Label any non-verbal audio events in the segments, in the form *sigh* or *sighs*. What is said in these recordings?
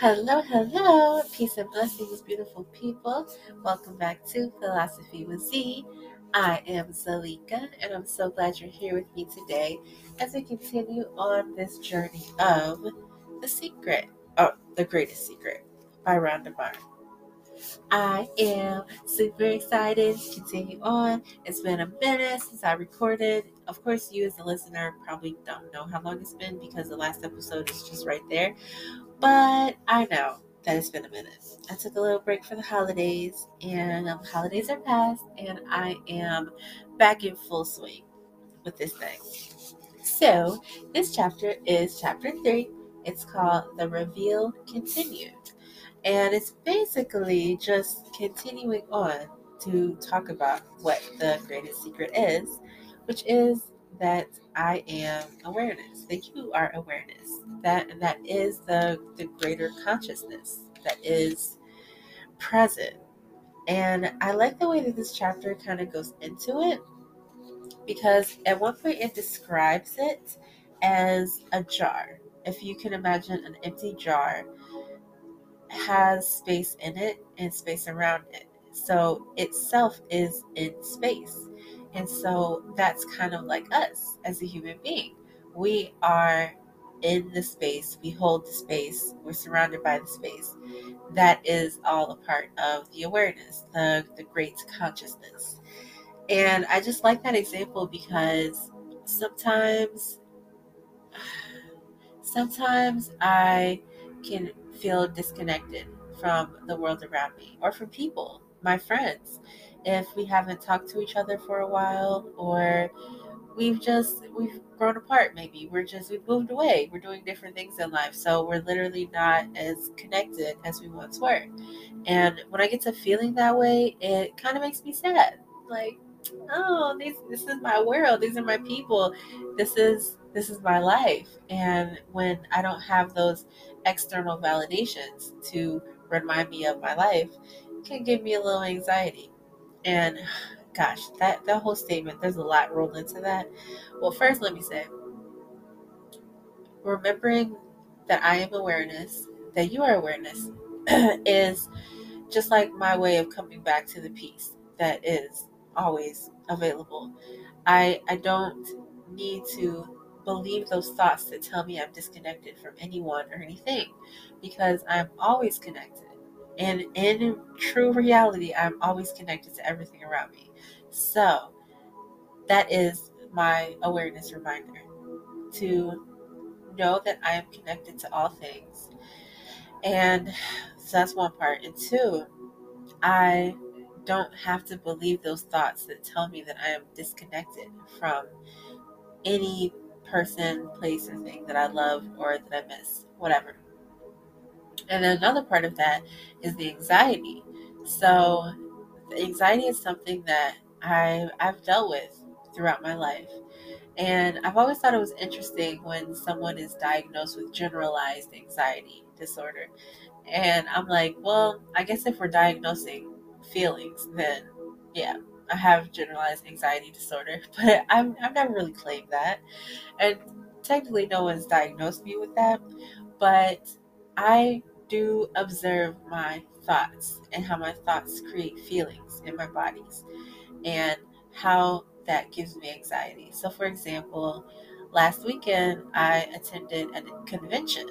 Hello, hello, peace and blessings, beautiful people. Welcome back to Philosophy with Z. I am Zalika, and I'm so glad you're here with me today as we continue on this journey of The Secret, oh, The Greatest Secret by Rhonda Byrne. I am super excited to continue on. It's been a minute since I recorded. Of course, you as a listener probably don't know how long it's been because the last episode is just right there. But I know that it's been a minute. I took a little break for the holidays, and um, holidays are past, and I am back in full swing with this thing. So, this chapter is chapter three. It's called The Reveal Continued. And it's basically just continuing on to talk about what the greatest secret is, which is that I am awareness, that you are awareness, that that is the the greater consciousness that is present. And I like the way that this chapter kind of goes into it because at one point it describes it as a jar. If you can imagine an empty jar has space in it and space around it. So itself is in space. And so that's kind of like us as a human being. We are in the space, we hold the space, we're surrounded by the space. That is all a part of the awareness, the, the great consciousness. And I just like that example because sometimes sometimes I can feel disconnected from the world around me or from people, my friends. If we haven't talked to each other for a while or we've just we've grown apart maybe. We're just we've moved away. We're doing different things in life. So we're literally not as connected as we once were. And when i get to feeling that way it kind of makes me sad. Like oh these this is my world. These are my people. This is this is my life. And when i don't have those external validations to remind me of my life it can give me a little anxiety. And gosh, that, that whole statement, there's a lot rolled into that. Well, first, let me say remembering that I am awareness, that you are awareness, *clears throat* is just like my way of coming back to the peace that is always available. I I don't need to believe those thoughts that tell me I'm disconnected from anyone or anything because I'm always connected. And in true reality, I'm always connected to everything around me. So that is my awareness reminder to know that I am connected to all things. And so that's one part. And two, I don't have to believe those thoughts that tell me that I am disconnected from any person, place, or thing that I love or that I miss, whatever. And another part of that is the anxiety. So, anxiety is something that I, I've dealt with throughout my life. And I've always thought it was interesting when someone is diagnosed with generalized anxiety disorder. And I'm like, well, I guess if we're diagnosing feelings, then yeah, I have generalized anxiety disorder, *laughs* but I'm, I've never really claimed that. And technically, no one's diagnosed me with that. But I do observe my thoughts and how my thoughts create feelings in my bodies and how that gives me anxiety. So, for example, last weekend I attended a convention,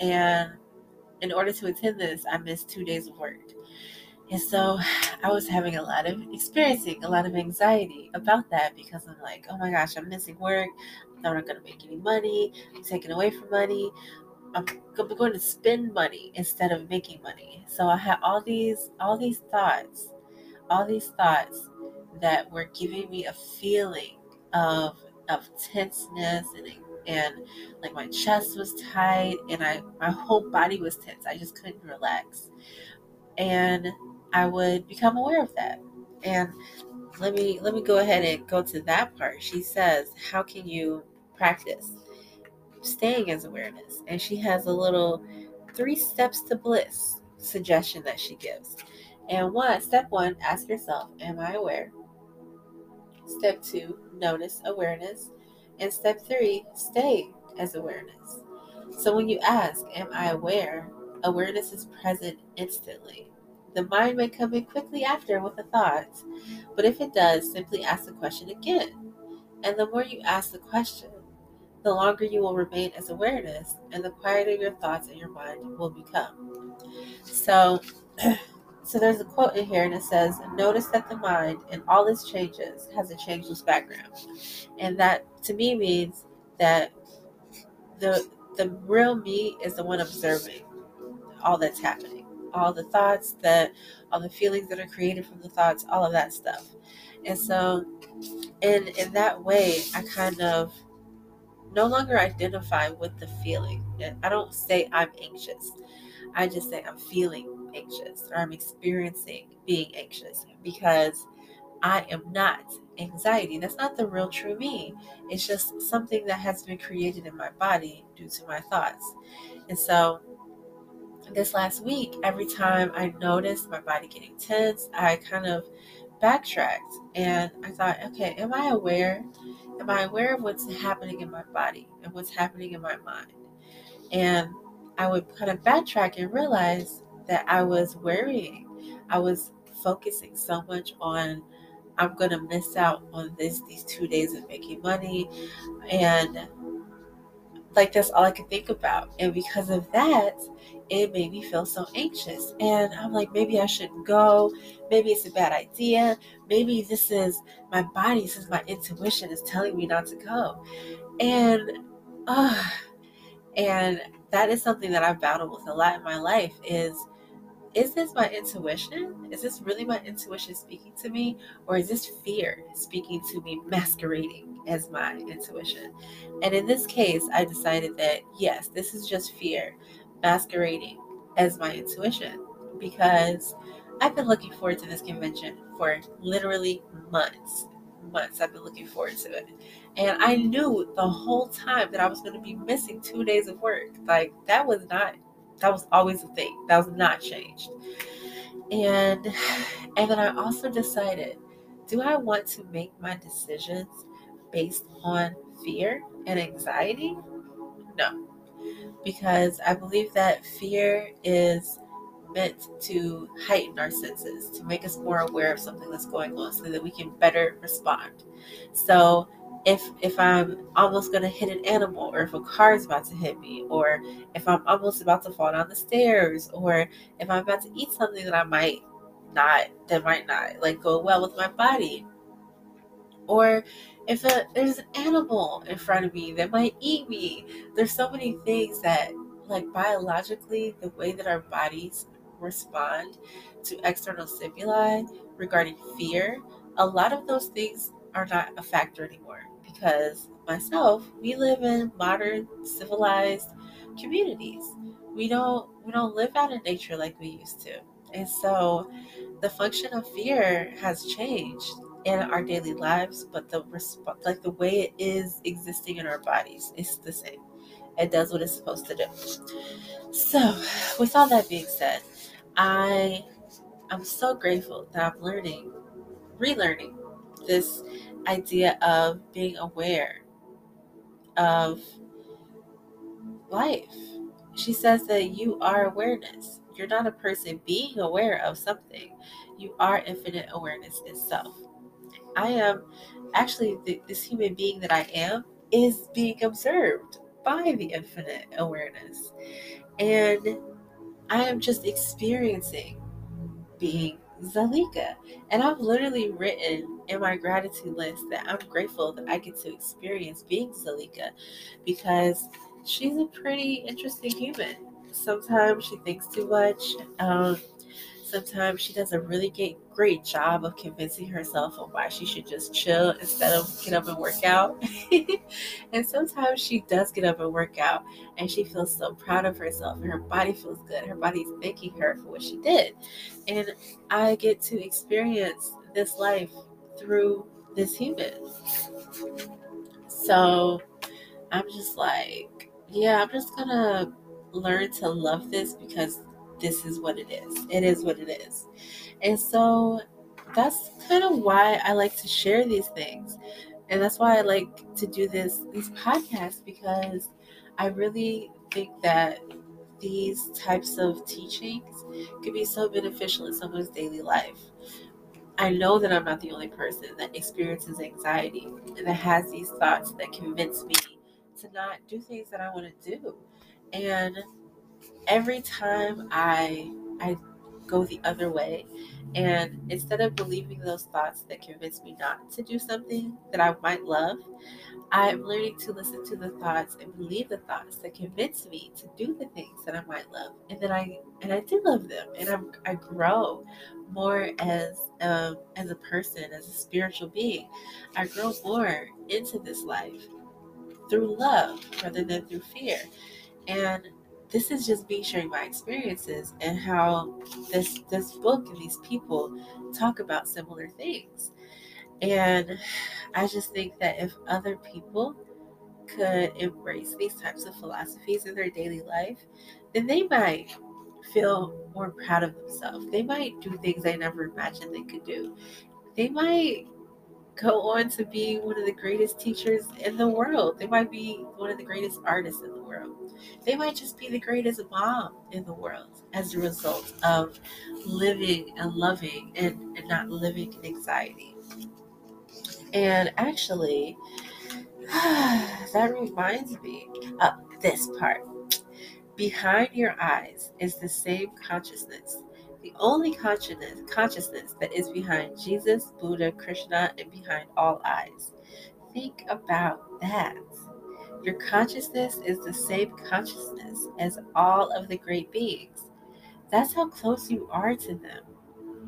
and in order to attend this, I missed two days of work. And so *sighs* I was having a lot of experiencing a lot of anxiety about that because I'm like, oh my gosh, I'm missing work. I'm not going to make any money. I'm taken away from money. I'm going to spend money instead of making money. So I had all these all these thoughts, all these thoughts that were giving me a feeling of of tenseness and and like my chest was tight and I my whole body was tense. I just couldn't relax. And I would become aware of that. And let me let me go ahead and go to that part. She says, "How can you practice staying as awareness?" And she has a little three steps to bliss suggestion that she gives. And one, step one, ask yourself, "Am I aware?" Step two, notice awareness. And step three, stay as awareness. So when you ask, Am I aware awareness is present instantly. The mind may come in quickly after with a thought, but if it does, simply ask the question again. And the more you ask the question, the longer you will remain as awareness, and the quieter your thoughts and your mind will become. So, *clears throat* so there's a quote in here, and it says, "Notice that the mind, in all its changes, has a changeless background," and that to me means that the the real me is the one observing all that's happening, all the thoughts that, all the feelings that are created from the thoughts, all of that stuff. And so, in in that way, I kind of no longer identify with the feeling. I don't say I'm anxious. I just say I'm feeling anxious or I'm experiencing being anxious because I am not anxiety. That's not the real true me. It's just something that has been created in my body due to my thoughts. And so this last week, every time I noticed my body getting tense, I kind of backtracked and I thought, okay, am I aware? Am I aware of what's happening in my body and what's happening in my mind? And I would kind of backtrack and realize that I was worrying. I was focusing so much on I'm gonna miss out on this these two days of making money and like that's all I could think about. And because of that, it made me feel so anxious. And I'm like, maybe I shouldn't go. Maybe it's a bad idea. Maybe this is my body, this is my intuition is telling me not to go. And uh and that is something that I've battled with a lot in my life is is this my intuition? Is this really my intuition speaking to me? Or is this fear speaking to me, masquerading as my intuition? And in this case, I decided that yes, this is just fear masquerading as my intuition because I've been looking forward to this convention for literally months. Months I've been looking forward to it. And I knew the whole time that I was going to be missing two days of work. Like, that was not that was always a thing. That was not changed. And and then I also decided, do I want to make my decisions based on fear and anxiety? No. Because I believe that fear is meant to heighten our senses, to make us more aware of something that's going on so that we can better respond. So if if I'm almost gonna hit an animal, or if a car is about to hit me, or if I'm almost about to fall down the stairs, or if I'm about to eat something that I might not that might not like go well with my body, or if a, there's an animal in front of me that might eat me. There's so many things that like biologically the way that our bodies respond to external stimuli regarding fear, a lot of those things are not a factor anymore because myself, we live in modern civilized communities. We don't we don't live out in nature like we used to. And so the function of fear has changed in our daily lives, but the resp- like the way it is existing in our bodies is the same. It does what it's supposed to do. So, with all that being said, I I'm so grateful that I'm learning, relearning this idea of being aware of life. She says that you are awareness. You're not a person being aware of something, you are infinite awareness itself. I am actually this human being that I am is being observed by the infinite awareness. And I am just experiencing being Zalika. And I've literally written in my gratitude list that I'm grateful that I get to experience being Zalika because she's a pretty interesting human. Sometimes she thinks too much. Um, sometimes she does a really great, great job of convincing herself of why she should just chill instead of get up and work out. *laughs* and sometimes she does get up and work out and she feels so proud of herself and her body feels good. Her body's thanking her for what she did. And I get to experience this life through this human. So I'm just like, yeah, I'm just gonna learn to love this because this is what it is. It is what it is. And so that's kind of why I like to share these things. And that's why I like to do this these podcasts because I really think that these types of teachings can be so beneficial in someone's daily life. I know that I'm not the only person that experiences anxiety and that has these thoughts that convince me to not do things that I want to do. And every time I I go the other way. And instead of believing those thoughts that convince me not to do something that I might love, I'm learning to listen to the thoughts and believe the thoughts that convince me to do the things that I might love, and then I and I do love them, and I'm, I grow more as um, as a person, as a spiritual being. I grow more into this life through love rather than through fear, and this is just me sharing my experiences and how this this book and these people talk about similar things. And I just think that if other people could embrace these types of philosophies in their daily life, then they might feel more proud of themselves. They might do things they never imagined they could do. They might go on to be one of the greatest teachers in the world. They might be one of the greatest artists in the world. They might just be the greatest mom in the world as a result of living and loving and, and not living in anxiety. And actually, *sighs* that reminds me of this part. Behind your eyes is the same consciousness the only consciousness, consciousness that is behind Jesus, Buddha, Krishna, and behind all eyes. Think about that. Your consciousness is the same consciousness as all of the great beings. That's how close you are to them.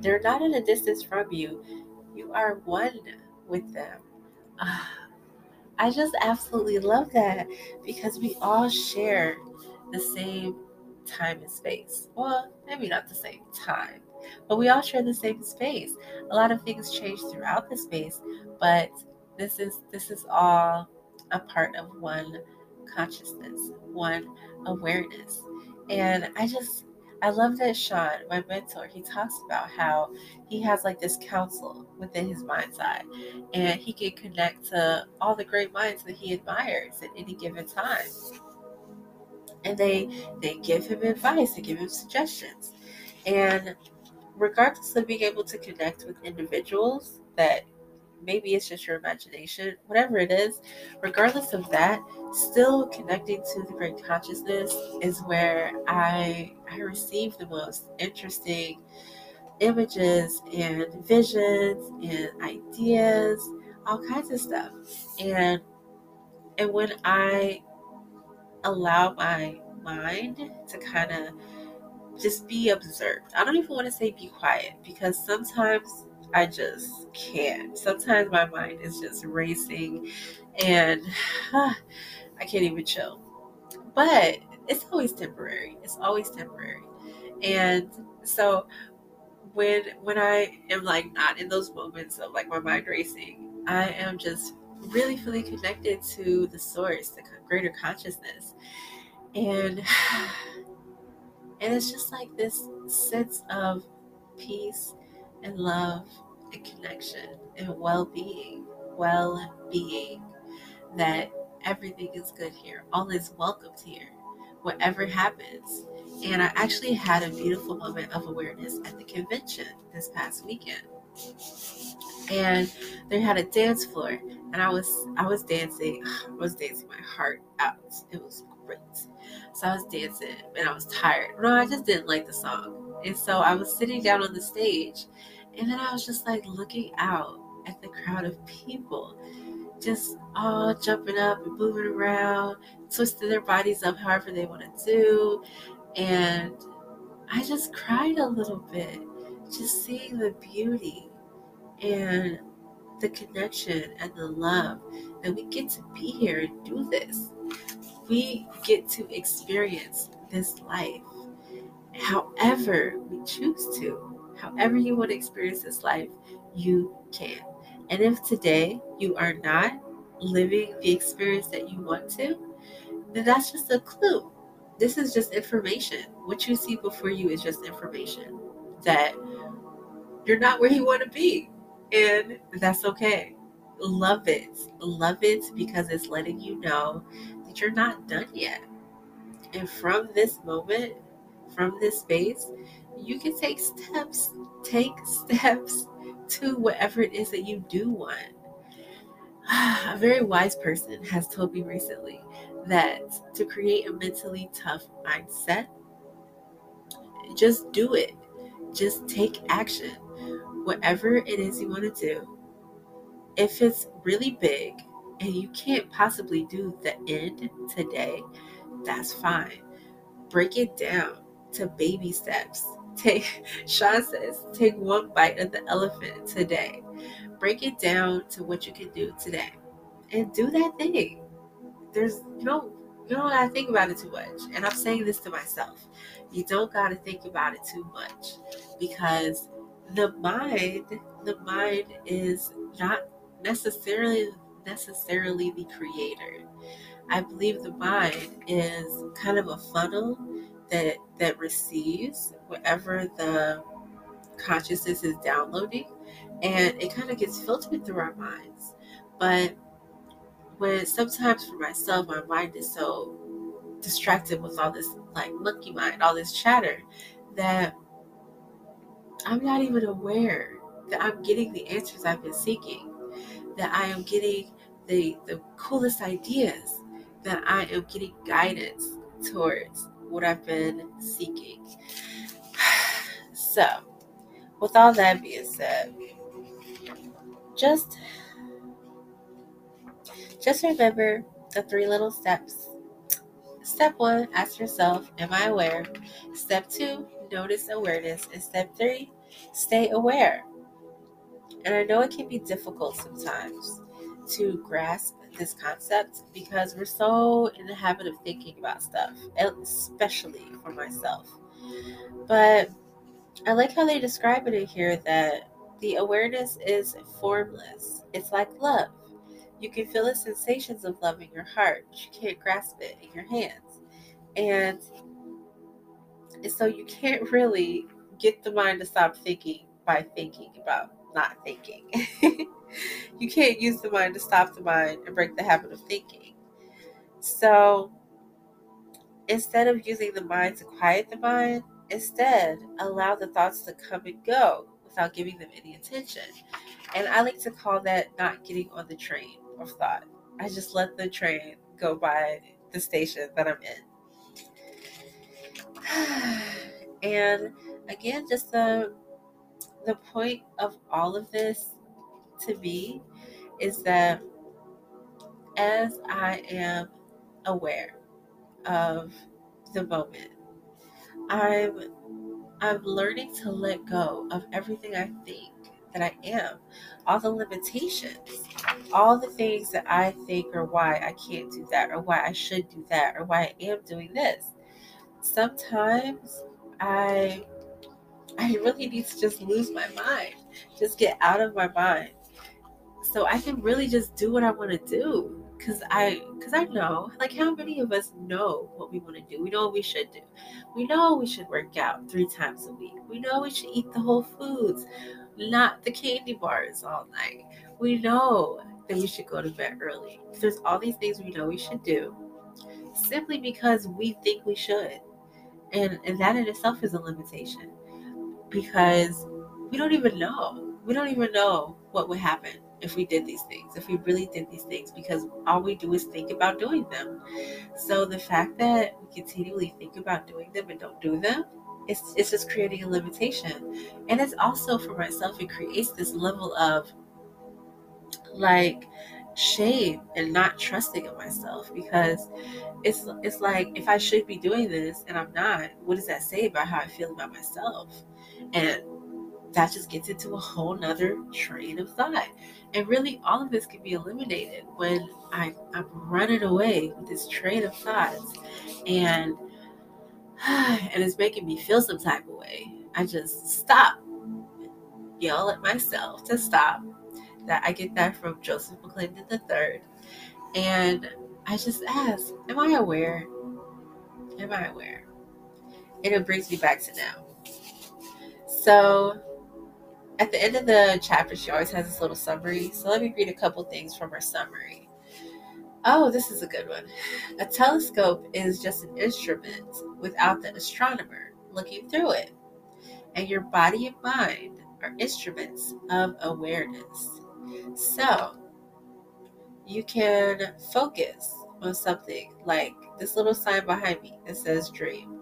They're not in a distance from you, you are one with them. Ah, I just absolutely love that because we all share the same time and space. Well, maybe not the same time, but we all share the same space. A lot of things change throughout the space, but this is this is all a part of one consciousness, one awareness. And I just I love that Sean, my mentor, he talks about how he has like this council within his mind's eye and he can connect to all the great minds that he admires at any given time and they they give him advice, they give him suggestions. And regardless of being able to connect with individuals that maybe it's just your imagination, whatever it is, regardless of that, still connecting to the great consciousness is where I I receive the most interesting images and visions and ideas, all kinds of stuff. And and when I allow my mind to kind of just be observed. I don't even want to say be quiet because sometimes I just can't. Sometimes my mind is just racing and *sighs* I can't even chill. But it's always temporary. It's always temporary. And so when when I am like not in those moments of like my mind racing, I am just really fully connected to the source, the greater consciousness. And *sighs* and it's just like this sense of peace and love and connection and well-being, well-being that everything is good here. All is welcomed here. Whatever happens. And I actually had a beautiful moment of awareness at the convention this past weekend. And they had a dance floor and I was I was dancing. I was dancing my heart out. It was great. So I was dancing and I was tired. No, I just didn't like the song. And so I was sitting down on the stage and then I was just like looking out at the crowd of people just all jumping up and moving around, twisting their bodies up however they want to do. And I just cried a little bit, just seeing the beauty and the connection and the love that we get to be here and do this. We get to experience this life however we choose to. However, you want to experience this life, you can. And if today you are not living the experience that you want to, then that's just a clue. This is just information. What you see before you is just information that you're not where you want to be and that's okay. Love it. Love it because it's letting you know that you're not done yet. And from this moment, from this space, you can take steps, take steps to whatever it is that you do want. *sighs* A very wise person has told me recently that to create a mentally tough mindset, just do it. Just take action. Whatever it is you want to do, if it's really big and you can't possibly do the end today, that's fine. Break it down to baby steps. *laughs* Take Sean says, take one bite of the elephant today. Break it down to what you can do today. And do that thing. There's you know you don't gotta think about it too much. And I'm saying this to myself. You don't gotta think about it too much because the mind, the mind is not necessarily necessarily the creator. I believe the mind is kind of a funnel that that receives whatever the consciousness is downloading and it kind of gets filtered through our minds. But when sometimes for myself my mind is so distracted with all this like monkey mind, all this chatter that I'm not even aware that I'm getting the answers I've been seeking, that I am getting the the coolest ideas, that I am getting guidance towards what I've been seeking. *sighs* So, with all that being said, just just remember the three little steps. Step one, ask yourself, Am I aware? Step two, notice awareness. And step three, stay aware. And I know it can be difficult sometimes to grasp this concept because we're so in the habit of thinking about stuff, especially for myself. But I like how they describe it in here that the awareness is formless. It's like love. You can feel the sensations of love in your heart, but you can't grasp it in your hands. And, so you can't really get the mind to stop thinking by thinking about not thinking. *laughs* you can't use the mind to stop the mind and break the habit of thinking. So instead of using the mind to quiet the mind, instead allow the thoughts to come and go without giving them any attention. And I like to call that not getting on the train of thought. I just let the train go by the station that I'm in. *sighs* and again, just the the point of all of this to me is that as I am aware of the moment, I'm I'm learning to let go of everything I think that I am, all the limitations, all the things that I think or why I can't do that or why I should do that or why I am doing this. Sometimes I I really need to just lose my mind, just get out of my mind so I can really just do what I want to do because I because I know like how many of us know what we want to do. We know what we should do. We know we should work out three times a week. We know we should eat the whole foods, not the candy bars all night. We know that we should go to bed early. There's all these things we know we should do simply because we think we should. And and that in itself is a limitation because we don't even know. We don't even know what would happen if we did these things, if we really did these things, because all we do is think about doing them. So the fact that we continually think about doing them and don't do them, it's, it's just creating a limitation. And it's also for myself, it creates this level of like shame and not trusting in myself because it's it's like if I should be doing this and I'm not, what does that say about how I feel about myself? And that just gets into a whole nother train of thought. And really, all of this can be eliminated when I, I'm running away with this train of thoughts and *sighs* and it's making me feel some type of way. I just stop, yell at myself to stop. That I get that from Joseph McClendon III. And I just ask, Am I aware? Am I aware? And it brings me back to now. So at the end of the chapter, she always has this little summary. So let me read a couple things from her summary. Oh, this is a good one. A telescope is just an instrument without the astronomer looking through it. And your body and mind are instruments of awareness. So, you can focus on something like this little sign behind me that says dream.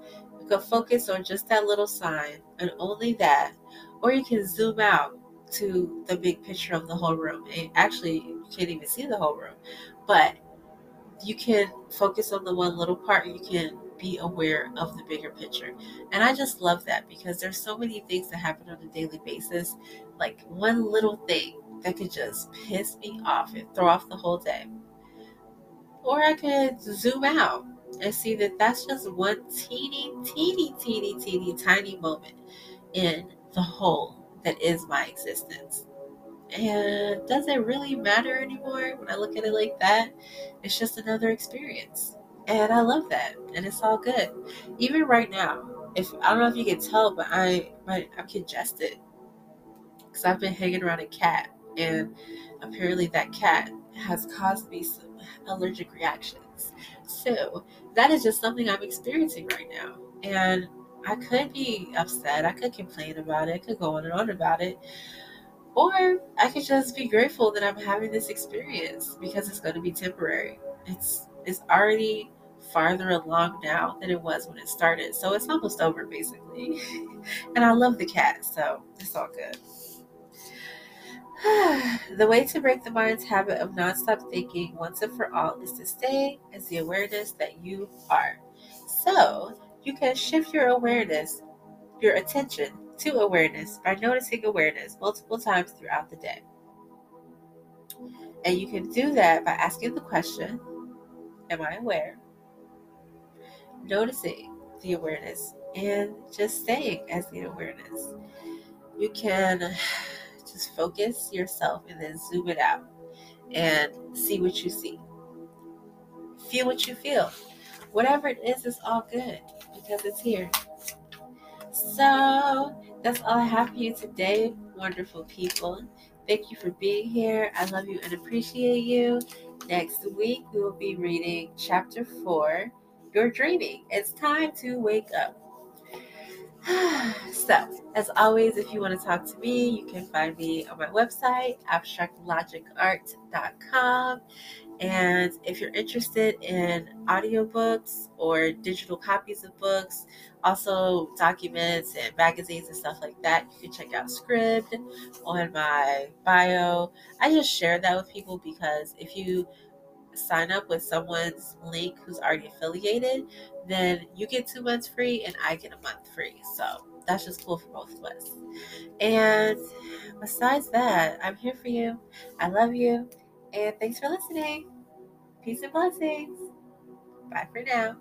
You can focus on just that little sign and only that, or you can zoom out to the big picture of the whole room. And actually, you can't even see the whole room, but you can focus on the one little part. You can be aware of the bigger picture. And I just love that because there's so many things that happen on a daily basis. Like one little thing that could just piss me off and throw off the whole day. Or I could zoom out and see that that's just one teeny, teeny, teeny, teeny, tiny moment in the whole that is my existence. And does it really matter anymore when I look at it like that? It's just another experience. And I love that. And it's all good. Even right now, if I don't know if you can tell, but I my, I'm congested. Because I've been hanging around a cat and apparently that cat has caused me some allergic reactions. So that is just something I'm experiencing right now. And I could be upset, I could complain about it, I could go on and on about it. Or I could just be grateful that I'm having this experience because it's going to be temporary. It's it's already farther along now than it was when it started. So it's almost over basically. *laughs* and I love the cat, so it's all good. *sighs* the way to break the mind's habit of nonstop thinking once and for all is to stay as the awareness that you are. So you can shift your awareness, your attention to awareness by noticing awareness multiple times throughout the day. And you can do that by asking the question Am I aware? Noticing the awareness and just staying as the awareness. You can just focus yourself and then zoom it out and see what you see. Feel what you feel. Whatever it is, is all good because it's here. So that's all I have for you today, wonderful people. Thank you for being here. I love you and appreciate you. Next week, we will be reading chapter four You're Dreaming. It's time to wake up. *sighs* so, as always, if you want to talk to me, you can find me on my website, abstractlogicart.com. And if you're interested in audiobooks or digital copies of books, also documents and magazines and stuff like that, you can check out Scribd on my bio. I just share that with people because if you sign up with someone's link who's already affiliated, then you get two months free and I get a month free. So that's just cool for both of us. And besides that, I'm here for you. I love you. And thanks for listening. Peace and blessings. Bye for now.